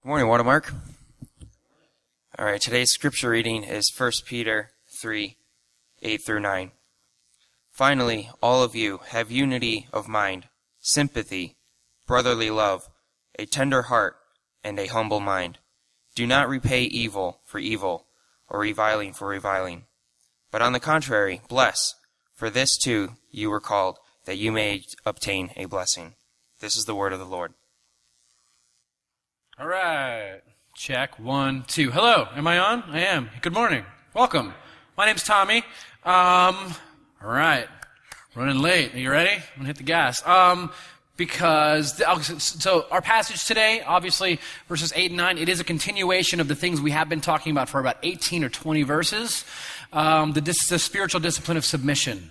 Good morning, Watermark. All right, today's scripture reading is 1 Peter 3 8 through 9. Finally, all of you have unity of mind, sympathy, brotherly love, a tender heart, and a humble mind. Do not repay evil for evil, or reviling for reviling. But on the contrary, bless, for this too you were called, that you may obtain a blessing. This is the word of the Lord. All right. Check. One, two. Hello. Am I on? I am. Good morning. Welcome. My name's Tommy. Um, all right. Running late. Are you ready? I'm going to hit the gas. Um, because, the, so our passage today, obviously, verses 8 and 9, it is a continuation of the things we have been talking about for about 18 or 20 verses. Um, the, the spiritual discipline of submission.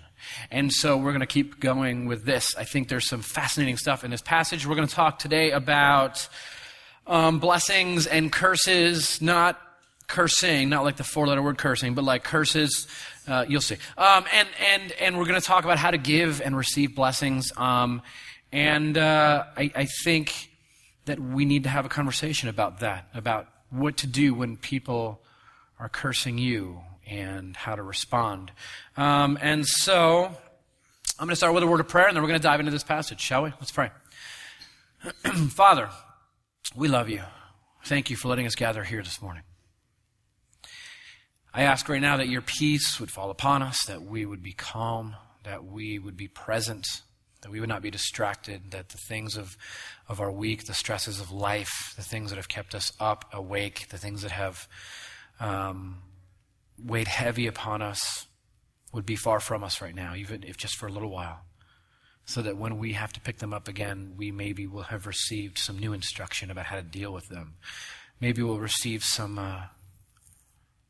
And so we're going to keep going with this. I think there's some fascinating stuff in this passage. We're going to talk today about um, blessings and curses, not cursing, not like the four letter word cursing, but like curses. Uh, you'll see. Um, and, and, and we're going to talk about how to give and receive blessings. Um, and uh, I, I think that we need to have a conversation about that, about what to do when people are cursing you and how to respond. Um, and so I'm going to start with a word of prayer, and then we're going to dive into this passage, shall we? Let's pray. Father, we love you. Thank you for letting us gather here this morning. I ask right now that your peace would fall upon us, that we would be calm, that we would be present, that we would not be distracted, that the things of, of our week, the stresses of life, the things that have kept us up, awake, the things that have um, weighed heavy upon us would be far from us right now, even if just for a little while so that when we have to pick them up again, we maybe will have received some new instruction about how to deal with them. Maybe we'll receive some uh,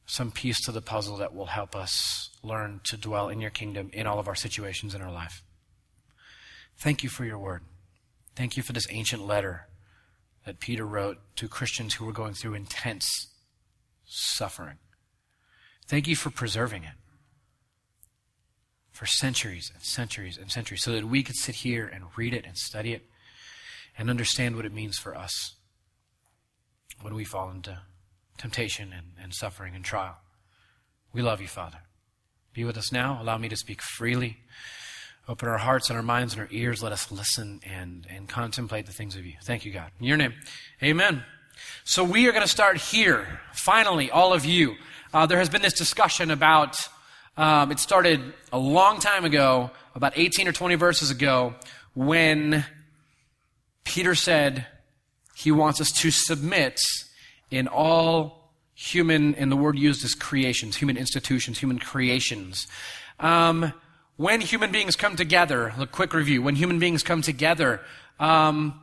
some piece to the puzzle that will help us learn to dwell in your kingdom in all of our situations in our life. Thank you for your word. Thank you for this ancient letter that Peter wrote to Christians who were going through intense suffering. Thank you for preserving it for centuries and centuries and centuries so that we could sit here and read it and study it and understand what it means for us when we fall into temptation and, and suffering and trial. We love you, Father. Be with us now. Allow me to speak freely. Open our hearts and our minds and our ears. Let us listen and, and contemplate the things of you. Thank you, God. In your name, amen. So we are going to start here. Finally, all of you. Uh, there has been this discussion about um, it started a long time ago, about 18 or 20 verses ago, when Peter said he wants us to submit in all human, and the word used is creations, human institutions, human creations. Um, when human beings come together, a quick review, when human beings come together, um,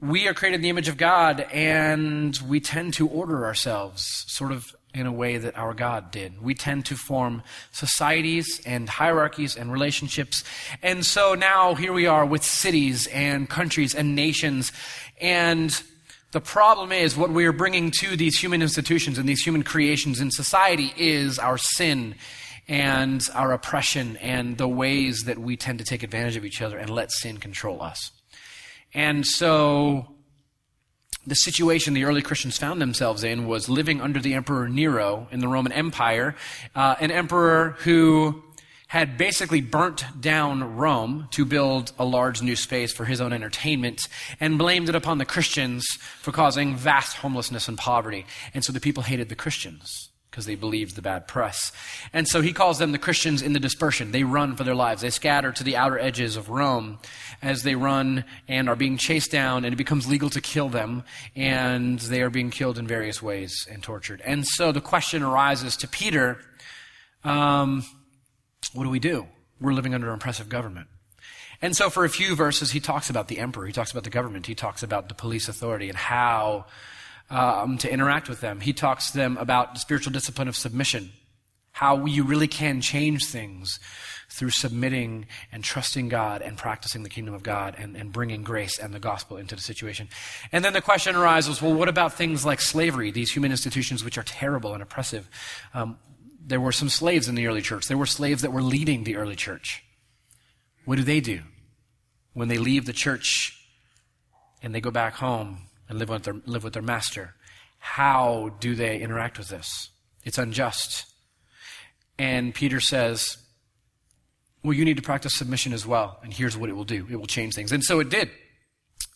we are created in the image of God and we tend to order ourselves sort of in a way that our God did. We tend to form societies and hierarchies and relationships. And so now here we are with cities and countries and nations. And the problem is what we are bringing to these human institutions and these human creations in society is our sin and our oppression and the ways that we tend to take advantage of each other and let sin control us. And so the situation the early Christians found themselves in was living under the Emperor Nero in the Roman Empire, uh, an emperor who had basically burnt down Rome to build a large new space for his own entertainment and blamed it upon the Christians for causing vast homelessness and poverty. And so the people hated the Christians because they believed the bad press. And so he calls them the Christians in the dispersion. They run for their lives. They scatter to the outer edges of Rome as they run and are being chased down, and it becomes legal to kill them, and they are being killed in various ways and tortured. And so the question arises to Peter um, what do we do? We're living under an oppressive government. And so for a few verses, he talks about the emperor, he talks about the government, he talks about the police authority and how um, to interact with them. He talks to them about the spiritual discipline of submission, how you really can change things through submitting and trusting God and practicing the kingdom of God and, and bringing grace and the gospel into the situation. And then the question arises well, what about things like slavery, these human institutions which are terrible and oppressive? Um, there were some slaves in the early church. There were slaves that were leading the early church. What do they do? When they leave the church and they go back home, and live with their, live with their master. How do they interact with this? It's unjust. And Peter says, well, you need to practice submission as well. And here's what it will do. It will change things. And so it did.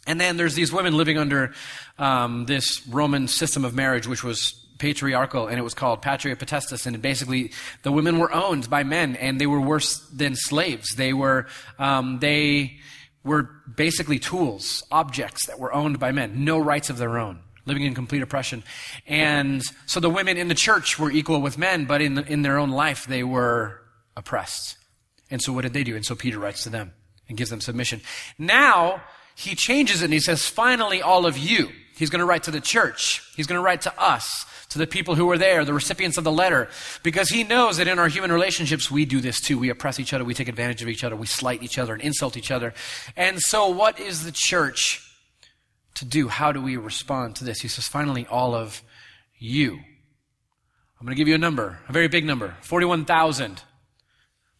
And then there's these women living under um, this Roman system of marriage, which was patriarchal, and it was called patria potestas. And basically, the women were owned by men, and they were worse than slaves. They were um, they were basically tools, objects that were owned by men, no rights of their own, living in complete oppression. And so the women in the church were equal with men, but in the, in their own life they were oppressed. And so what did they do? And so Peter writes to them and gives them submission. Now he changes it and he says, finally, all of you. He's going to write to the church. He's going to write to us, to the people who were there, the recipients of the letter, because he knows that in our human relationships, we do this too. We oppress each other, we take advantage of each other, we slight each other and insult each other. And so, what is the church to do? How do we respond to this? He says, finally, all of you. I'm going to give you a number, a very big number 41,000.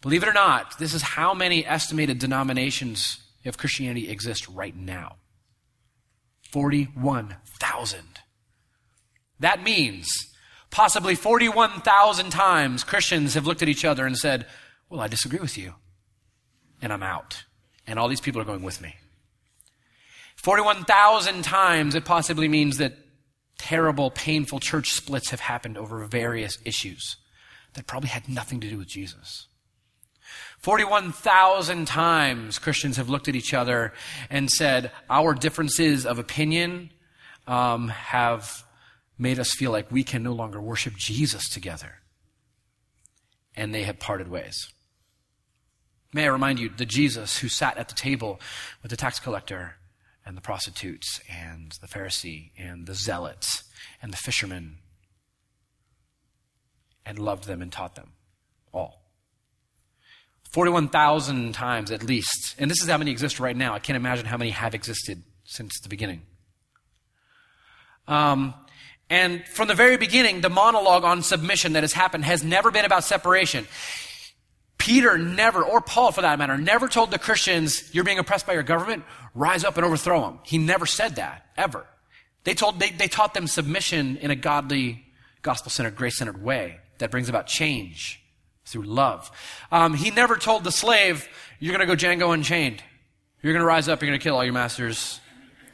Believe it or not, this is how many estimated denominations of Christianity exist right now 41,000. That means possibly 41,000 times Christians have looked at each other and said, Well, I disagree with you, and I'm out. And all these people are going with me. 41,000 times it possibly means that terrible, painful church splits have happened over various issues that probably had nothing to do with Jesus. 41,000 times Christians have looked at each other and said, Our differences of opinion um, have made us feel like we can no longer worship Jesus together. And they have parted ways. May I remind you, the Jesus who sat at the table with the tax collector and the prostitutes and the Pharisee and the zealots and the fishermen and loved them and taught them all. 41,000 times at least. And this is how many exist right now. I can't imagine how many have existed since the beginning. Um, and from the very beginning, the monologue on submission that has happened has never been about separation. Peter never, or Paul for that matter, never told the Christians, you're being oppressed by your government, rise up and overthrow them. He never said that, ever. They told, they, they taught them submission in a godly, gospel-centered, grace-centered way that brings about change through love. Um, he never told the slave, you're going to go Django unchained. You're going to rise up, you're going to kill all your masters,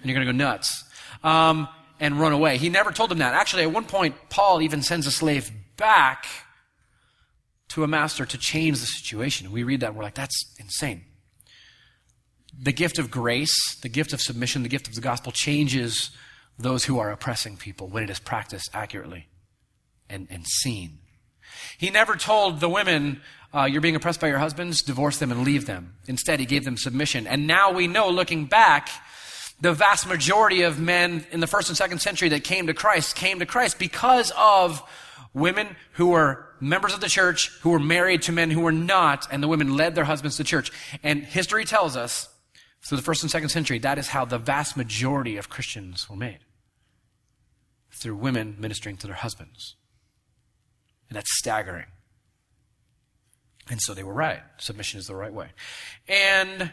and you're going to go nuts. Um, and run away. He never told them that. Actually, at one point, Paul even sends a slave back to a master to change the situation. We read that and we're like, that's insane. The gift of grace, the gift of submission, the gift of the gospel changes those who are oppressing people when it is practiced accurately and, and seen. He never told the women, uh, You're being oppressed by your husbands, divorce them and leave them. Instead, he gave them submission. And now we know, looking back, the vast majority of men in the first and second century that came to Christ came to Christ because of women who were members of the church, who were married to men who were not, and the women led their husbands to church. And history tells us, through the first and second century, that is how the vast majority of Christians were made. Through women ministering to their husbands. And that's staggering. And so they were right. Submission is the right way. And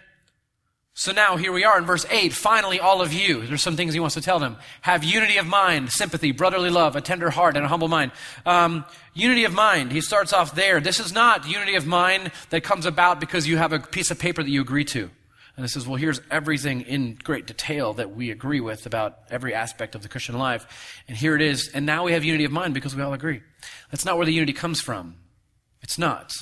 so now here we are in verse 8. Finally, all of you, there's some things he wants to tell them. Have unity of mind, sympathy, brotherly love, a tender heart, and a humble mind. Um, unity of mind, he starts off there. This is not unity of mind that comes about because you have a piece of paper that you agree to. And this says, well, here's everything in great detail that we agree with about every aspect of the Christian life. And here it is. And now we have unity of mind because we all agree. That's not where the unity comes from. It's not.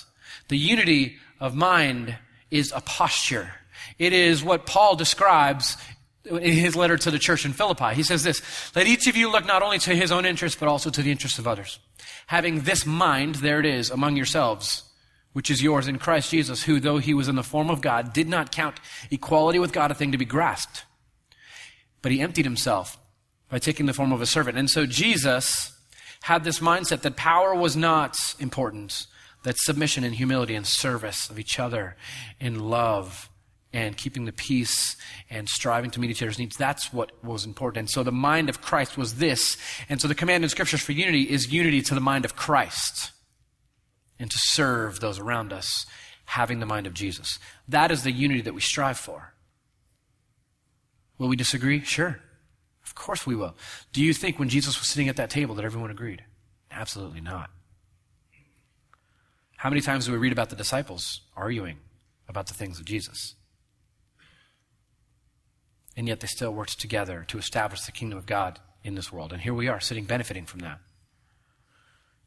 The unity of mind is a posture. It is what Paul describes in his letter to the church in Philippi. He says this, let each of you look not only to his own interests, but also to the interests of others. Having this mind, there it is, among yourselves, which is yours in Christ Jesus, who, though he was in the form of God, did not count equality with God a thing to be grasped. But he emptied himself by taking the form of a servant. And so Jesus had this mindset that power was not important, that submission and humility and service of each other in love and keeping the peace and striving to meet each other's needs. That's what was important. And so the mind of Christ was this. And so the command in scriptures for unity is unity to the mind of Christ and to serve those around us, having the mind of Jesus. That is the unity that we strive for. Will we disagree? Sure. Of course we will. Do you think when Jesus was sitting at that table that everyone agreed? Absolutely not. How many times do we read about the disciples arguing about the things of Jesus? And yet they still worked together to establish the kingdom of God in this world. And here we are, sitting benefiting from that.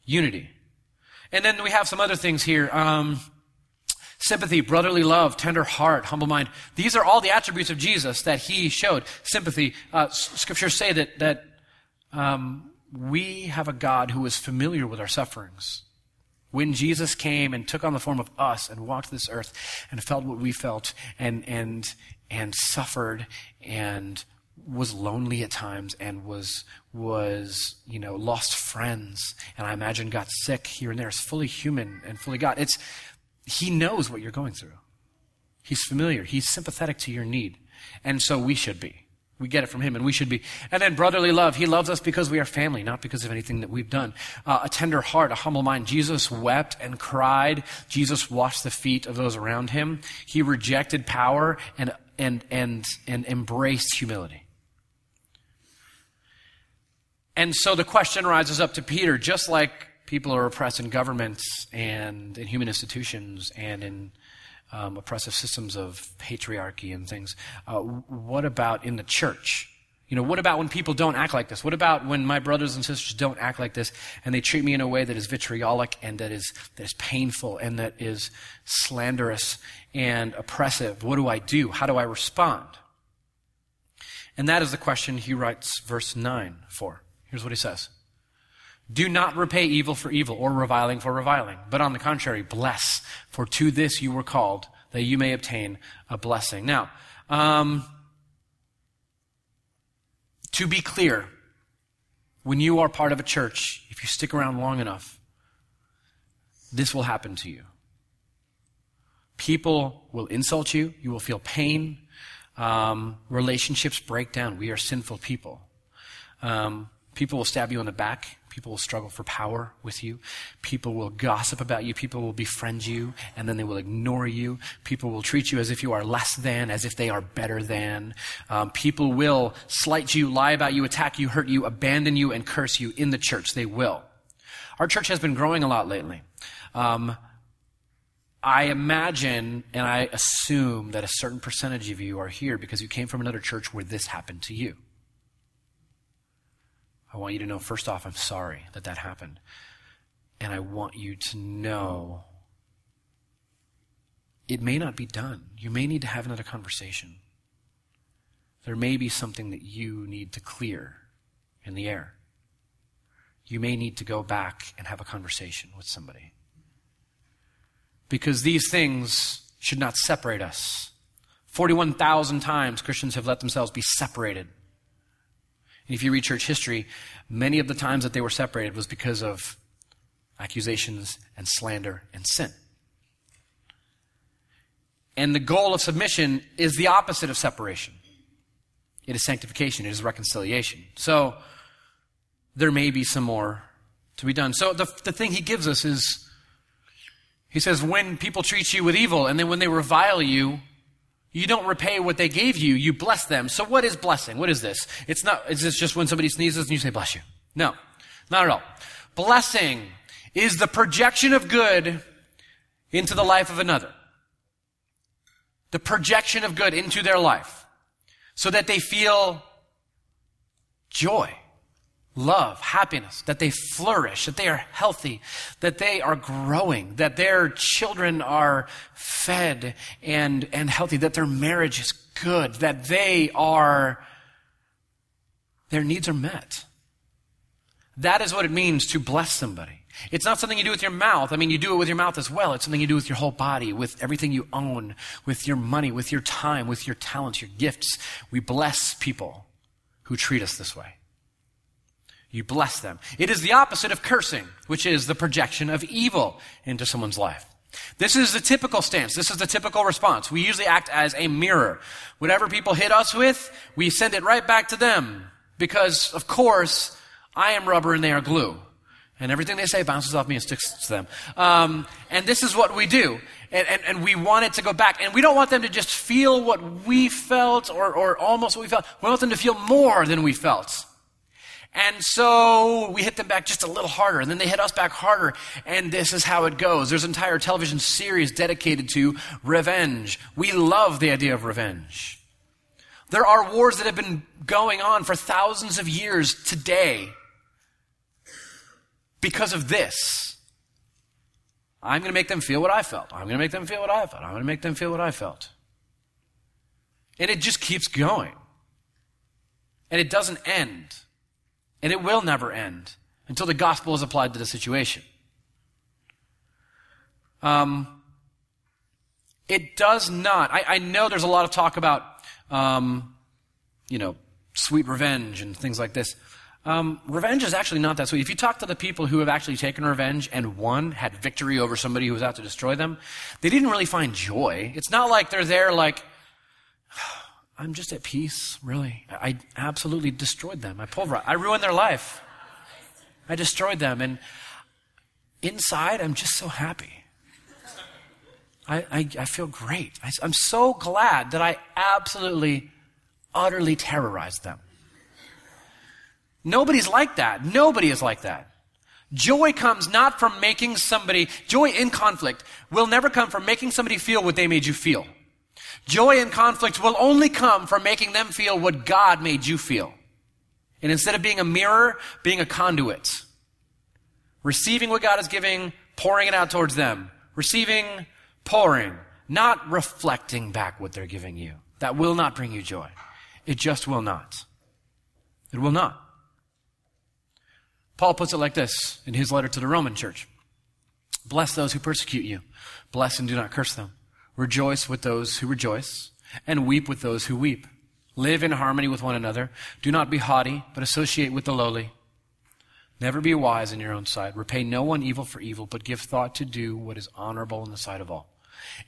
Unity. And then we have some other things here. Um, sympathy, brotherly love, tender heart, humble mind. These are all the attributes of Jesus that he showed. Sympathy. Uh, scriptures say that that um, we have a God who is familiar with our sufferings. When Jesus came and took on the form of us and walked this earth and felt what we felt and and and suffered and was lonely at times and was was you know lost friends and I imagine got sick here and there is fully human and fully God. It's he knows what you're going through. He's familiar. He's sympathetic to your need. And so we should be. We get it from him, and we should be. And then brotherly love. He loves us because we are family, not because of anything that we've done. Uh, a tender heart, a humble mind. Jesus wept and cried. Jesus washed the feet of those around him. He rejected power and, and, and, and embraced humility. And so the question rises up to Peter, just like people are oppressed in governments and in human institutions and in um, oppressive systems of patriarchy and things. Uh, what about in the church? You know, what about when people don't act like this? What about when my brothers and sisters don't act like this and they treat me in a way that is vitriolic and that is, that is painful and that is slanderous and oppressive? What do I do? How do I respond? And that is the question he writes verse 9 for. Here's what he says. Do not repay evil for evil or reviling for reviling, but on the contrary, bless, for to this you were called, that you may obtain a blessing. Now, um, to be clear, when you are part of a church, if you stick around long enough, this will happen to you. People will insult you, you will feel pain, um, relationships break down. We are sinful people. Um, people will stab you in the back People will struggle for power with you. People will gossip about you. People will befriend you and then they will ignore you. People will treat you as if you are less than, as if they are better than. Um, people will slight you, lie about you, attack you, hurt you, abandon you, and curse you in the church. They will. Our church has been growing a lot lately. Um, I imagine and I assume that a certain percentage of you are here because you came from another church where this happened to you. I want you to know, first off, I'm sorry that that happened. And I want you to know it may not be done. You may need to have another conversation. There may be something that you need to clear in the air. You may need to go back and have a conversation with somebody. Because these things should not separate us. 41,000 times Christians have let themselves be separated and if you read church history, many of the times that they were separated was because of accusations and slander and sin. And the goal of submission is the opposite of separation. It is sanctification, it is reconciliation. So there may be some more to be done. So the, the thing he gives us is he says, when people treat you with evil and then when they revile you, you don't repay what they gave you, you bless them. So what is blessing? What is this? It's not, is this just when somebody sneezes and you say bless you? No, not at all. Blessing is the projection of good into the life of another. The projection of good into their life so that they feel joy love, happiness, that they flourish, that they are healthy, that they are growing, that their children are fed and, and healthy, that their marriage is good, that they are, their needs are met. That is what it means to bless somebody. It's not something you do with your mouth. I mean, you do it with your mouth as well. It's something you do with your whole body, with everything you own, with your money, with your time, with your talents, your gifts. We bless people who treat us this way. You bless them. It is the opposite of cursing, which is the projection of evil into someone's life. This is the typical stance. This is the typical response. We usually act as a mirror. Whatever people hit us with, we send it right back to them. Because, of course, I am rubber and they are glue. And everything they say bounces off me and sticks to them. Um, and this is what we do. And, and, and, we want it to go back. And we don't want them to just feel what we felt or, or almost what we felt. We want them to feel more than we felt. And so we hit them back just a little harder, and then they hit us back harder, and this is how it goes. There's an entire television series dedicated to revenge. We love the idea of revenge. There are wars that have been going on for thousands of years today because of this. I'm going to make them feel what I felt. I'm going to make them feel what I felt. I'm going to make them feel what I felt. And it just keeps going. And it doesn't end. And it will never end until the gospel is applied to the situation. Um, it does not. I, I, know there's a lot of talk about, um, you know, sweet revenge and things like this. Um, revenge is actually not that sweet. If you talk to the people who have actually taken revenge and won, had victory over somebody who was out to destroy them, they didn't really find joy. It's not like they're there like, I'm just at peace, really. I absolutely destroyed them. I pulverized. I ruined their life. I destroyed them. And inside, I'm just so happy. I, I, I feel great. I, I'm so glad that I absolutely, utterly terrorized them. Nobody's like that. Nobody is like that. Joy comes not from making somebody, joy in conflict will never come from making somebody feel what they made you feel. Joy in conflict will only come from making them feel what God made you feel. And instead of being a mirror, being a conduit. Receiving what God is giving, pouring it out towards them. Receiving, pouring, not reflecting back what they're giving you. That will not bring you joy. It just will not. It will not. Paul puts it like this in his letter to the Roman church Bless those who persecute you, bless and do not curse them. Rejoice with those who rejoice, and weep with those who weep. Live in harmony with one another. Do not be haughty, but associate with the lowly. Never be wise in your own sight. Repay no one evil for evil, but give thought to do what is honorable in the sight of all.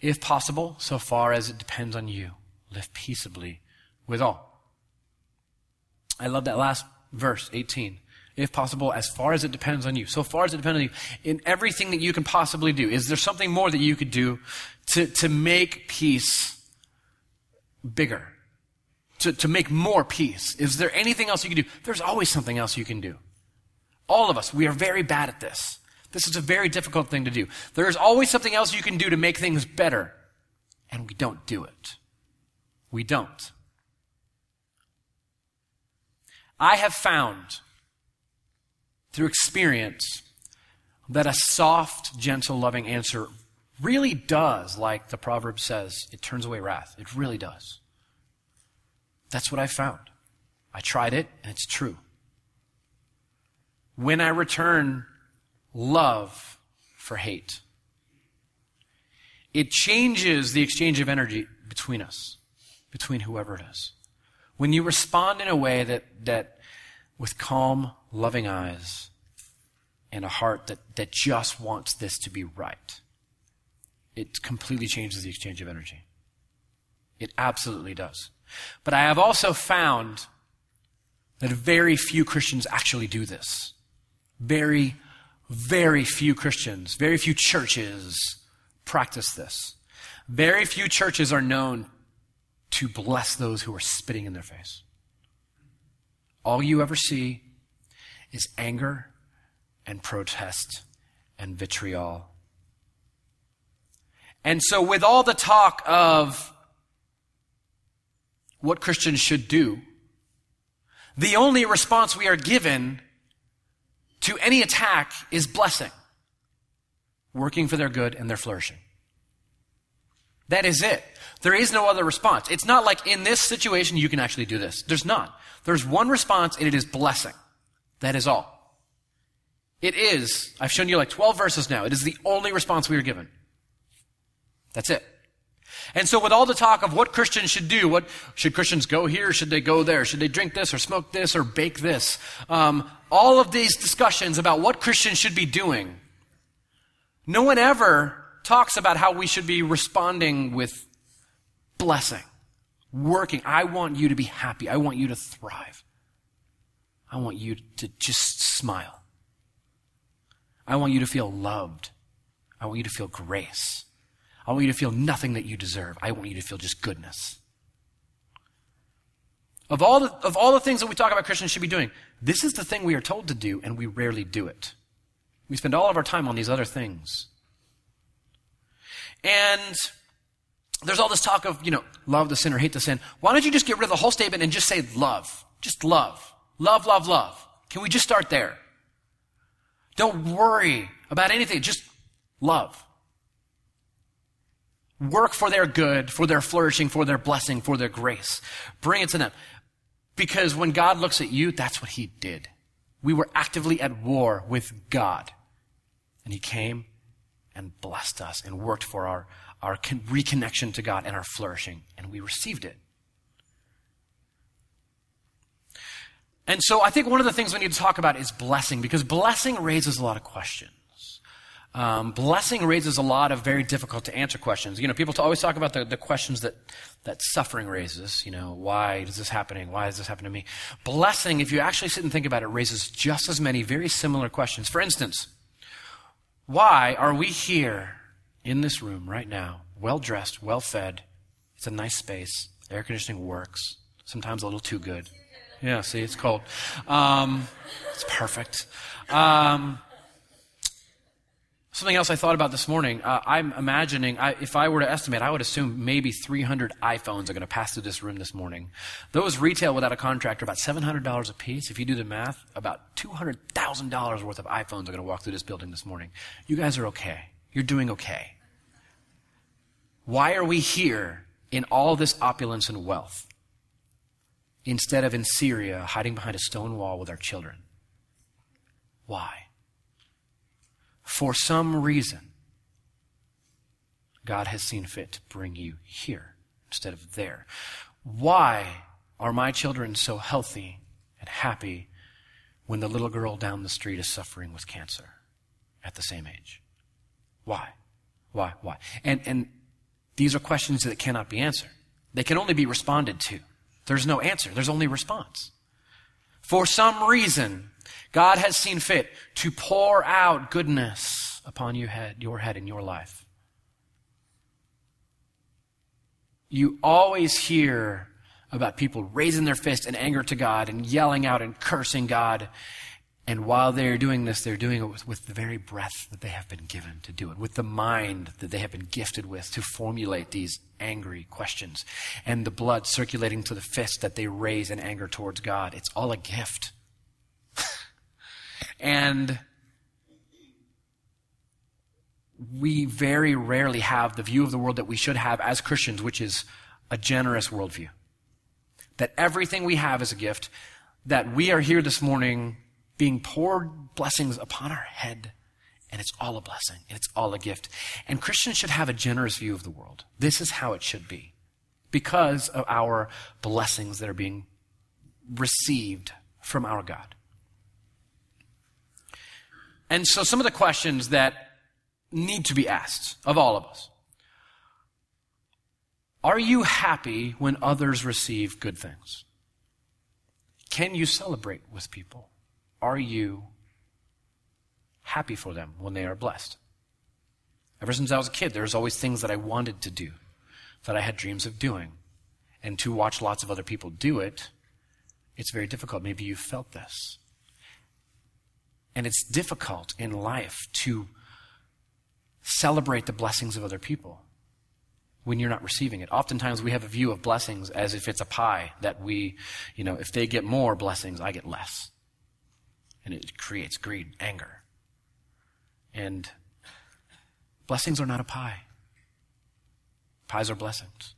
If possible, so far as it depends on you, live peaceably with all. I love that last verse, 18 if possible, as far as it depends on you. So far as it depends on you, in everything that you can possibly do. Is there something more that you could do to, to make peace bigger? To, to make more peace? Is there anything else you can do? There's always something else you can do. All of us, we are very bad at this. This is a very difficult thing to do. There's always something else you can do to make things better, and we don't do it. We don't. I have found through experience that a soft, gentle, loving answer really does, like the proverb says, it turns away wrath. It really does. That's what I found. I tried it, and it's true. When I return love for hate, it changes the exchange of energy between us, between whoever it is. When you respond in a way that, that with calm, loving eyes and a heart that, that just wants this to be right. It completely changes the exchange of energy. It absolutely does. But I have also found that very few Christians actually do this. Very, very few Christians, very few churches practice this. Very few churches are known to bless those who are spitting in their face. All you ever see is anger and protest and vitriol. And so, with all the talk of what Christians should do, the only response we are given to any attack is blessing, working for their good and their flourishing. That is it. There is no other response. It's not like in this situation you can actually do this. There's not. There's one response and it is blessing. That is all. It is, I've shown you like 12 verses now. It is the only response we are given. That's it. And so with all the talk of what Christians should do, what should Christians go here? Should they go there? Should they drink this or smoke this or bake this? Um, all of these discussions about what Christians should be doing. No one ever talks about how we should be responding with blessing, working. I want you to be happy. I want you to thrive. I want you to just smile. I want you to feel loved. I want you to feel grace. I want you to feel nothing that you deserve. I want you to feel just goodness. Of all the, of all the things that we talk about Christians should be doing, this is the thing we are told to do, and we rarely do it. We spend all of our time on these other things. And there's all this talk of, you know, love the sinner, hate the sin. Why don't you just get rid of the whole statement and just say love? Just love. Love, love, love. Can we just start there? Don't worry about anything. Just love. Work for their good, for their flourishing, for their blessing, for their grace. Bring it to them. Because when God looks at you, that's what He did. We were actively at war with God. And He came and blessed us and worked for our, our reconnection to God and our flourishing. And we received it. And so I think one of the things we need to talk about is blessing, because blessing raises a lot of questions. Um, blessing raises a lot of very difficult to answer questions. You know, people always talk about the, the questions that, that suffering raises. You know, why is this happening? Why does this happen to me? Blessing, if you actually sit and think about it, raises just as many very similar questions. For instance, why are we here in this room right now, well dressed, well fed? It's a nice space. Air conditioning works. Sometimes a little too good. Yeah, see, it's cold. Um, it's perfect. Um, something else I thought about this morning. Uh, I'm imagining, I, if I were to estimate, I would assume maybe 300 iPhones are going to pass through this room this morning. Those retail without a contract are about $700 a piece. If you do the math, about $200,000 worth of iPhones are going to walk through this building this morning. You guys are okay. You're doing okay. Why are we here in all this opulence and wealth? instead of in Syria hiding behind a stone wall with our children. Why? For some reason, God has seen fit to bring you here instead of there. Why are my children so healthy and happy when the little girl down the street is suffering with cancer at the same age? Why? Why? Why? And, and these are questions that cannot be answered. They can only be responded to. There's no answer. There's only response. For some reason, God has seen fit to pour out goodness upon your head, your head in your life. You always hear about people raising their fist in anger to God and yelling out and cursing God and while they're doing this, they're doing it with, with, the very breath that they have been given to do it, with the mind that they have been gifted with to formulate these angry questions, and the blood circulating to the fist that they raise in anger towards God. It's all a gift. And we very rarely have the view of the world that we should have as Christians, which is a generous worldview. That everything we have is a gift, that we are here this morning being poured blessings upon our head. And it's all a blessing, and it's all a gift. And Christians should have a generous view of the world. This is how it should be because of our blessings that are being received from our God. And so, some of the questions that need to be asked of all of us Are you happy when others receive good things? Can you celebrate with people? Are you happy for them when they are blessed? Ever since I was a kid, there's always things that I wanted to do, that I had dreams of doing. And to watch lots of other people do it, it's very difficult. Maybe you felt this. And it's difficult in life to celebrate the blessings of other people when you're not receiving it. Oftentimes we have a view of blessings as if it's a pie that we, you know, if they get more blessings, I get less and it creates greed, anger. And blessings are not a pie. Pies are blessings.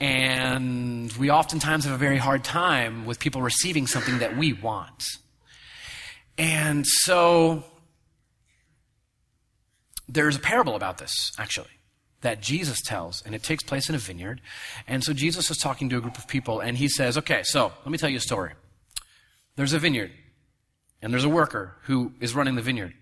And we oftentimes have a very hard time with people receiving something that we want. And so there's a parable about this, actually that Jesus tells, and it takes place in a vineyard. And so Jesus is talking to a group of people, and he says, Okay, so let me tell you a story. There's a vineyard, and there's a worker who is running the vineyard.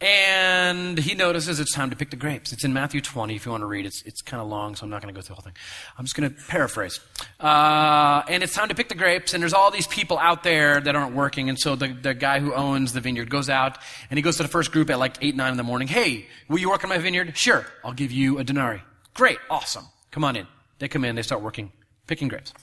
And he notices it's time to pick the grapes. It's in Matthew 20, if you want to read. It's, it's kind of long, so I'm not going to go through the whole thing. I'm just going to paraphrase. Uh, and it's time to pick the grapes, and there's all these people out there that aren't working. And so the, the guy who owns the vineyard goes out, and he goes to the first group at like 8, 9 in the morning. Hey, will you work on my vineyard? Sure, I'll give you a denarii. Great, awesome. Come on in. They come in, they start working, picking grapes.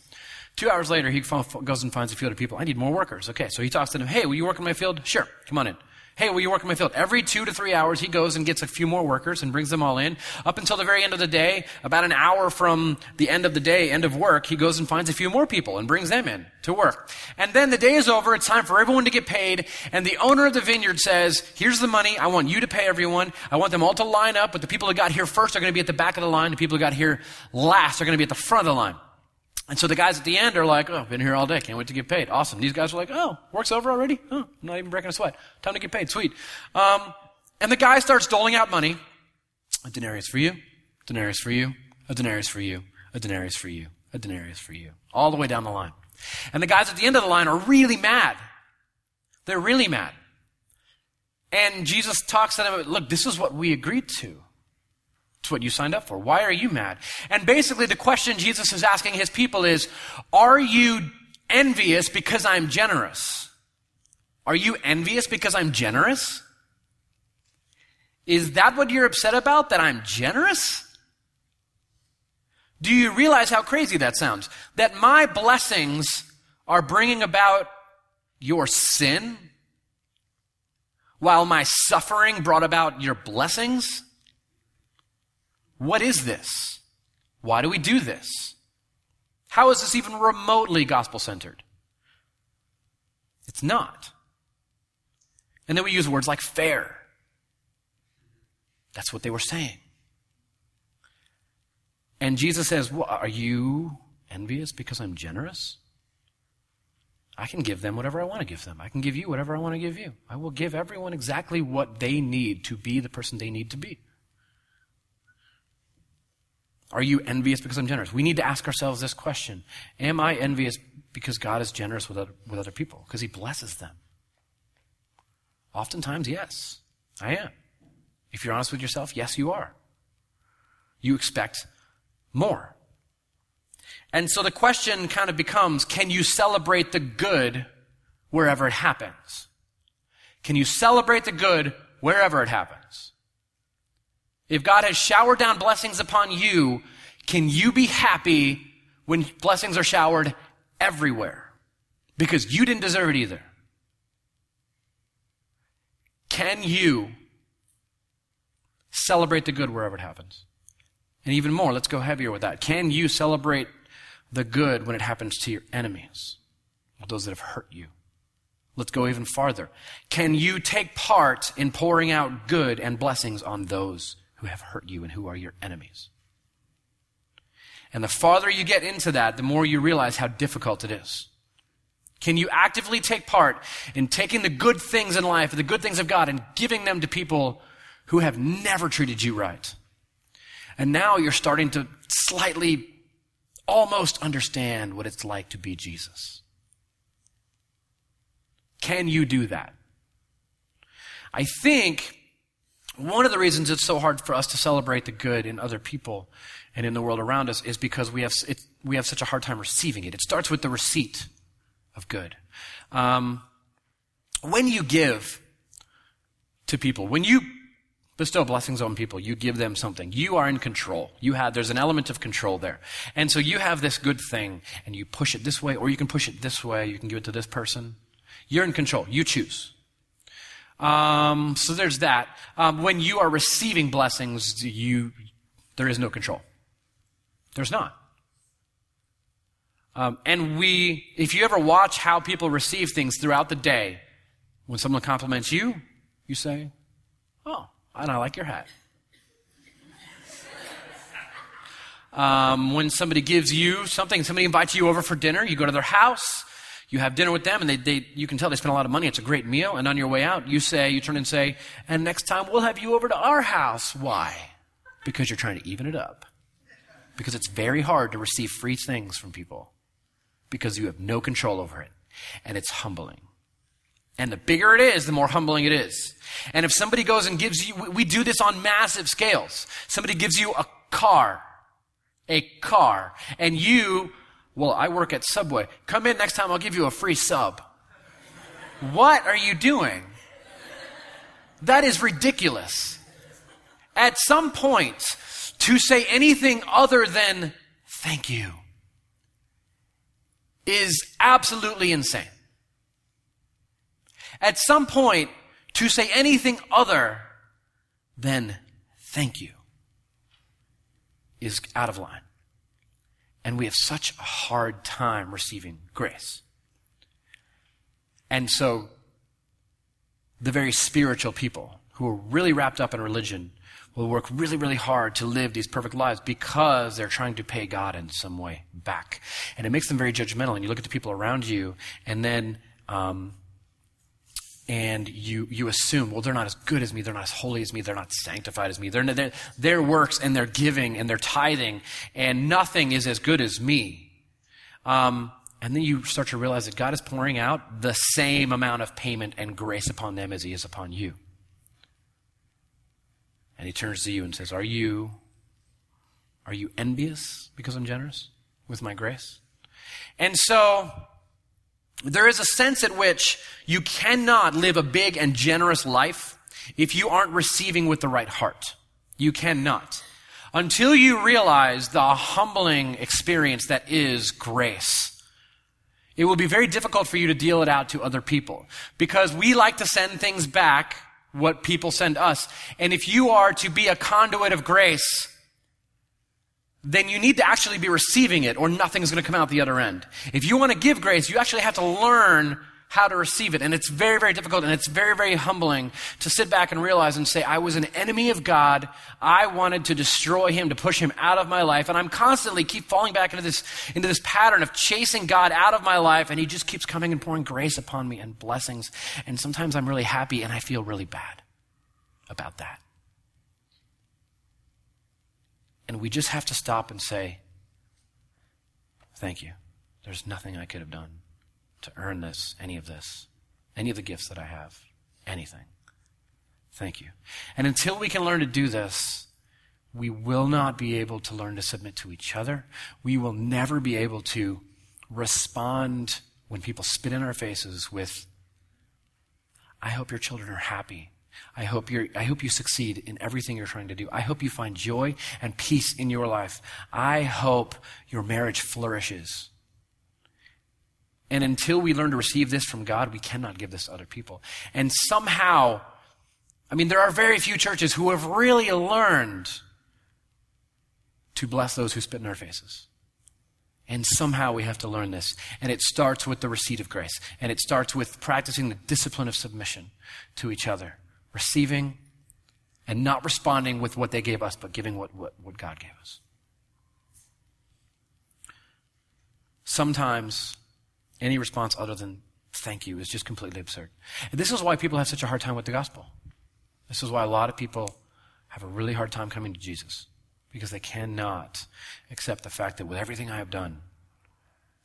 Two hours later, he goes and finds a field of people. I need more workers. Okay, so he talks to them. Hey, will you work on my field? Sure, come on in. Hey, will you work in my field? Every two to three hours, he goes and gets a few more workers and brings them all in. Up until the very end of the day, about an hour from the end of the day, end of work, he goes and finds a few more people and brings them in to work. And then the day is over. It's time for everyone to get paid. And the owner of the vineyard says, here's the money. I want you to pay everyone. I want them all to line up, but the people who got here first are going to be at the back of the line. The people who got here last are going to be at the front of the line. And so the guys at the end are like, oh, been here all day. Can't wait to get paid. Awesome. These guys are like, oh, work's over already? Oh, I'm not even breaking a sweat. Time to get paid. Sweet. Um, and the guy starts doling out money. A denarius for you, A denarius for you, a denarius for you, a denarius for you, a denarius for you. All the way down the line. And the guys at the end of the line are really mad. They're really mad. And Jesus talks to them, look, this is what we agreed to. It's what you signed up for. Why are you mad? And basically, the question Jesus is asking his people is Are you envious because I'm generous? Are you envious because I'm generous? Is that what you're upset about? That I'm generous? Do you realize how crazy that sounds? That my blessings are bringing about your sin, while my suffering brought about your blessings? What is this? Why do we do this? How is this even remotely gospel centered? It's not. And then we use words like fair. That's what they were saying. And Jesus says, well, Are you envious because I'm generous? I can give them whatever I want to give them. I can give you whatever I want to give you. I will give everyone exactly what they need to be the person they need to be. Are you envious because I'm generous? We need to ask ourselves this question Am I envious because God is generous with other, with other people? Because He blesses them? Oftentimes, yes, I am. If you're honest with yourself, yes, you are. You expect more. And so the question kind of becomes can you celebrate the good wherever it happens? Can you celebrate the good wherever it happens? If God has showered down blessings upon you, can you be happy when blessings are showered everywhere? Because you didn't deserve it either. Can you celebrate the good wherever it happens? And even more, let's go heavier with that. Can you celebrate the good when it happens to your enemies, those that have hurt you? Let's go even farther. Can you take part in pouring out good and blessings on those who have hurt you and who are your enemies. And the farther you get into that, the more you realize how difficult it is. Can you actively take part in taking the good things in life, the good things of God, and giving them to people who have never treated you right? And now you're starting to slightly almost understand what it's like to be Jesus. Can you do that? I think one of the reasons it's so hard for us to celebrate the good in other people and in the world around us is because we have, it, we have such a hard time receiving it. It starts with the receipt of good. Um, when you give to people, when you bestow blessings on people, you give them something. You are in control. You have, there's an element of control there. And so you have this good thing and you push it this way or you can push it this way. You can give it to this person. You're in control. You choose. Um, so there's that. Um, when you are receiving blessings, you there is no control. There's not. Um, and we, if you ever watch how people receive things throughout the day, when someone compliments you, you say, "Oh, and I like your hat." Um, when somebody gives you something, somebody invites you over for dinner, you go to their house, you have dinner with them and they, they, you can tell they spend a lot of money. It's a great meal. And on your way out, you say, you turn and say, and next time we'll have you over to our house. Why? Because you're trying to even it up. Because it's very hard to receive free things from people because you have no control over it. And it's humbling. And the bigger it is, the more humbling it is. And if somebody goes and gives you, we do this on massive scales. Somebody gives you a car, a car, and you, well, I work at Subway. Come in next time, I'll give you a free sub. what are you doing? That is ridiculous. At some point, to say anything other than thank you is absolutely insane. At some point, to say anything other than thank you is out of line. And we have such a hard time receiving grace. And so, the very spiritual people who are really wrapped up in religion will work really, really hard to live these perfect lives because they're trying to pay God in some way back. And it makes them very judgmental. And you look at the people around you, and then, um, and you, you assume, well, they're not as good as me, they're not as holy as me, they're not sanctified as me. They're, they're, their works and their giving and their tithing, and nothing is as good as me. Um, and then you start to realize that God is pouring out the same amount of payment and grace upon them as He is upon you. And He turns to you and says, Are you, are you envious because I'm generous with my grace? And so, there is a sense at which you cannot live a big and generous life if you aren't receiving with the right heart. You cannot. Until you realize the humbling experience that is grace. It will be very difficult for you to deal it out to other people because we like to send things back what people send us. And if you are to be a conduit of grace, then you need to actually be receiving it or nothing's going to come out the other end. If you want to give grace, you actually have to learn how to receive it. And it's very, very difficult and it's very, very humbling to sit back and realize and say, I was an enemy of God. I wanted to destroy him, to push him out of my life. And I'm constantly keep falling back into this, into this pattern of chasing God out of my life. And he just keeps coming and pouring grace upon me and blessings. And sometimes I'm really happy and I feel really bad about that. And we just have to stop and say, Thank you. There's nothing I could have done to earn this, any of this, any of the gifts that I have, anything. Thank you. And until we can learn to do this, we will not be able to learn to submit to each other. We will never be able to respond when people spit in our faces with, I hope your children are happy. I hope, you I hope you succeed in everything you're trying to do. I hope you find joy and peace in your life. I hope your marriage flourishes. And until we learn to receive this from God, we cannot give this to other people. And somehow, I mean, there are very few churches who have really learned to bless those who spit in our faces. And somehow we have to learn this. And it starts with the receipt of grace. And it starts with practicing the discipline of submission to each other receiving and not responding with what they gave us, but giving what, what, what God gave us. Sometimes any response other than thank you is just completely absurd. And this is why people have such a hard time with the gospel. This is why a lot of people have a really hard time coming to Jesus because they cannot accept the fact that with everything I have done,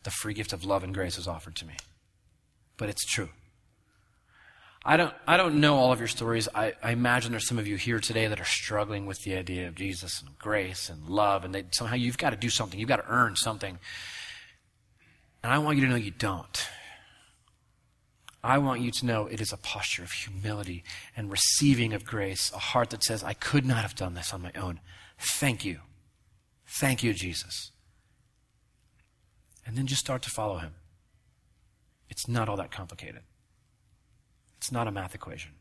the free gift of love and grace is offered to me. But it's true. I don't, I don't know all of your stories. I, I, imagine there's some of you here today that are struggling with the idea of Jesus and grace and love, and somehow you've got to do something. You've got to earn something. And I want you to know you don't. I want you to know it is a posture of humility and receiving of grace, a heart that says, I could not have done this on my own. Thank you. Thank you, Jesus. And then just start to follow him. It's not all that complicated. It's not a math equation.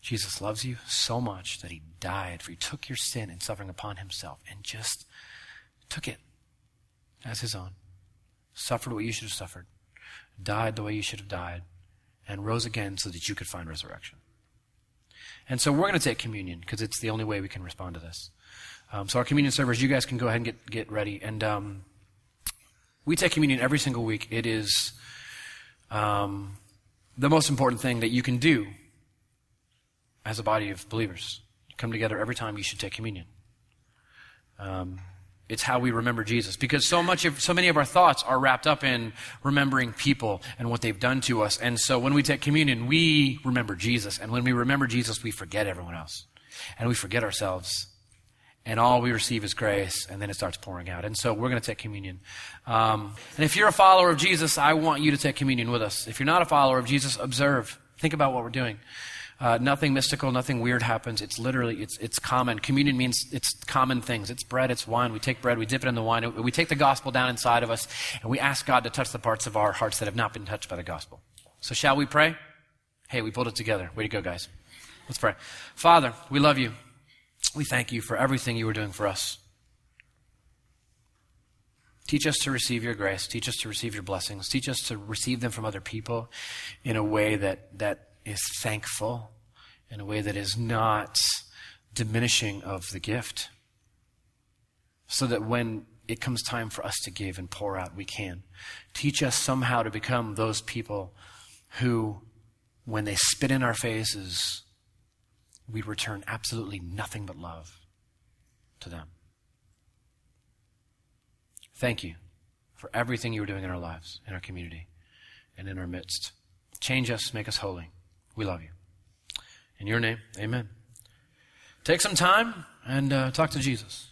Jesus loves you so much that he died for you, took your sin and suffering upon himself and just took it as his own, suffered what you should have suffered, died the way you should have died, and rose again so that you could find resurrection. And so we're going to take communion because it's the only way we can respond to this. Um, so our communion servers, you guys can go ahead and get, get ready. And um, we take communion every single week. It is um, the most important thing that you can do as a body of believers. Come together every time you should take communion. Um, It's how we remember Jesus. Because so much of, so many of our thoughts are wrapped up in remembering people and what they've done to us. And so when we take communion, we remember Jesus. And when we remember Jesus, we forget everyone else. And we forget ourselves. And all we receive is grace, and then it starts pouring out. And so we're going to take communion. Um, and if you're a follower of Jesus, I want you to take communion with us. If you're not a follower of Jesus, observe. Think about what we're doing. Uh, nothing mystical, nothing weird happens. It's literally, it's, it's common. Communion means it's common things. It's bread, it's wine. We take bread, we dip it in the wine. We take the gospel down inside of us, and we ask God to touch the parts of our hearts that have not been touched by the gospel. So shall we pray? Hey, we pulled it together. Way to go, guys. Let's pray. Father, we love you. We thank you for everything you are doing for us. Teach us to receive your grace. Teach us to receive your blessings. Teach us to receive them from other people in a way that, that is thankful in a way that is not diminishing of the gift. So that when it comes time for us to give and pour out, we can. Teach us somehow to become those people who, when they spit in our faces, we return absolutely nothing but love to them. Thank you for everything you are doing in our lives, in our community, and in our midst. Change us, make us holy. We love you. In your name, amen. Take some time and uh, talk to Jesus.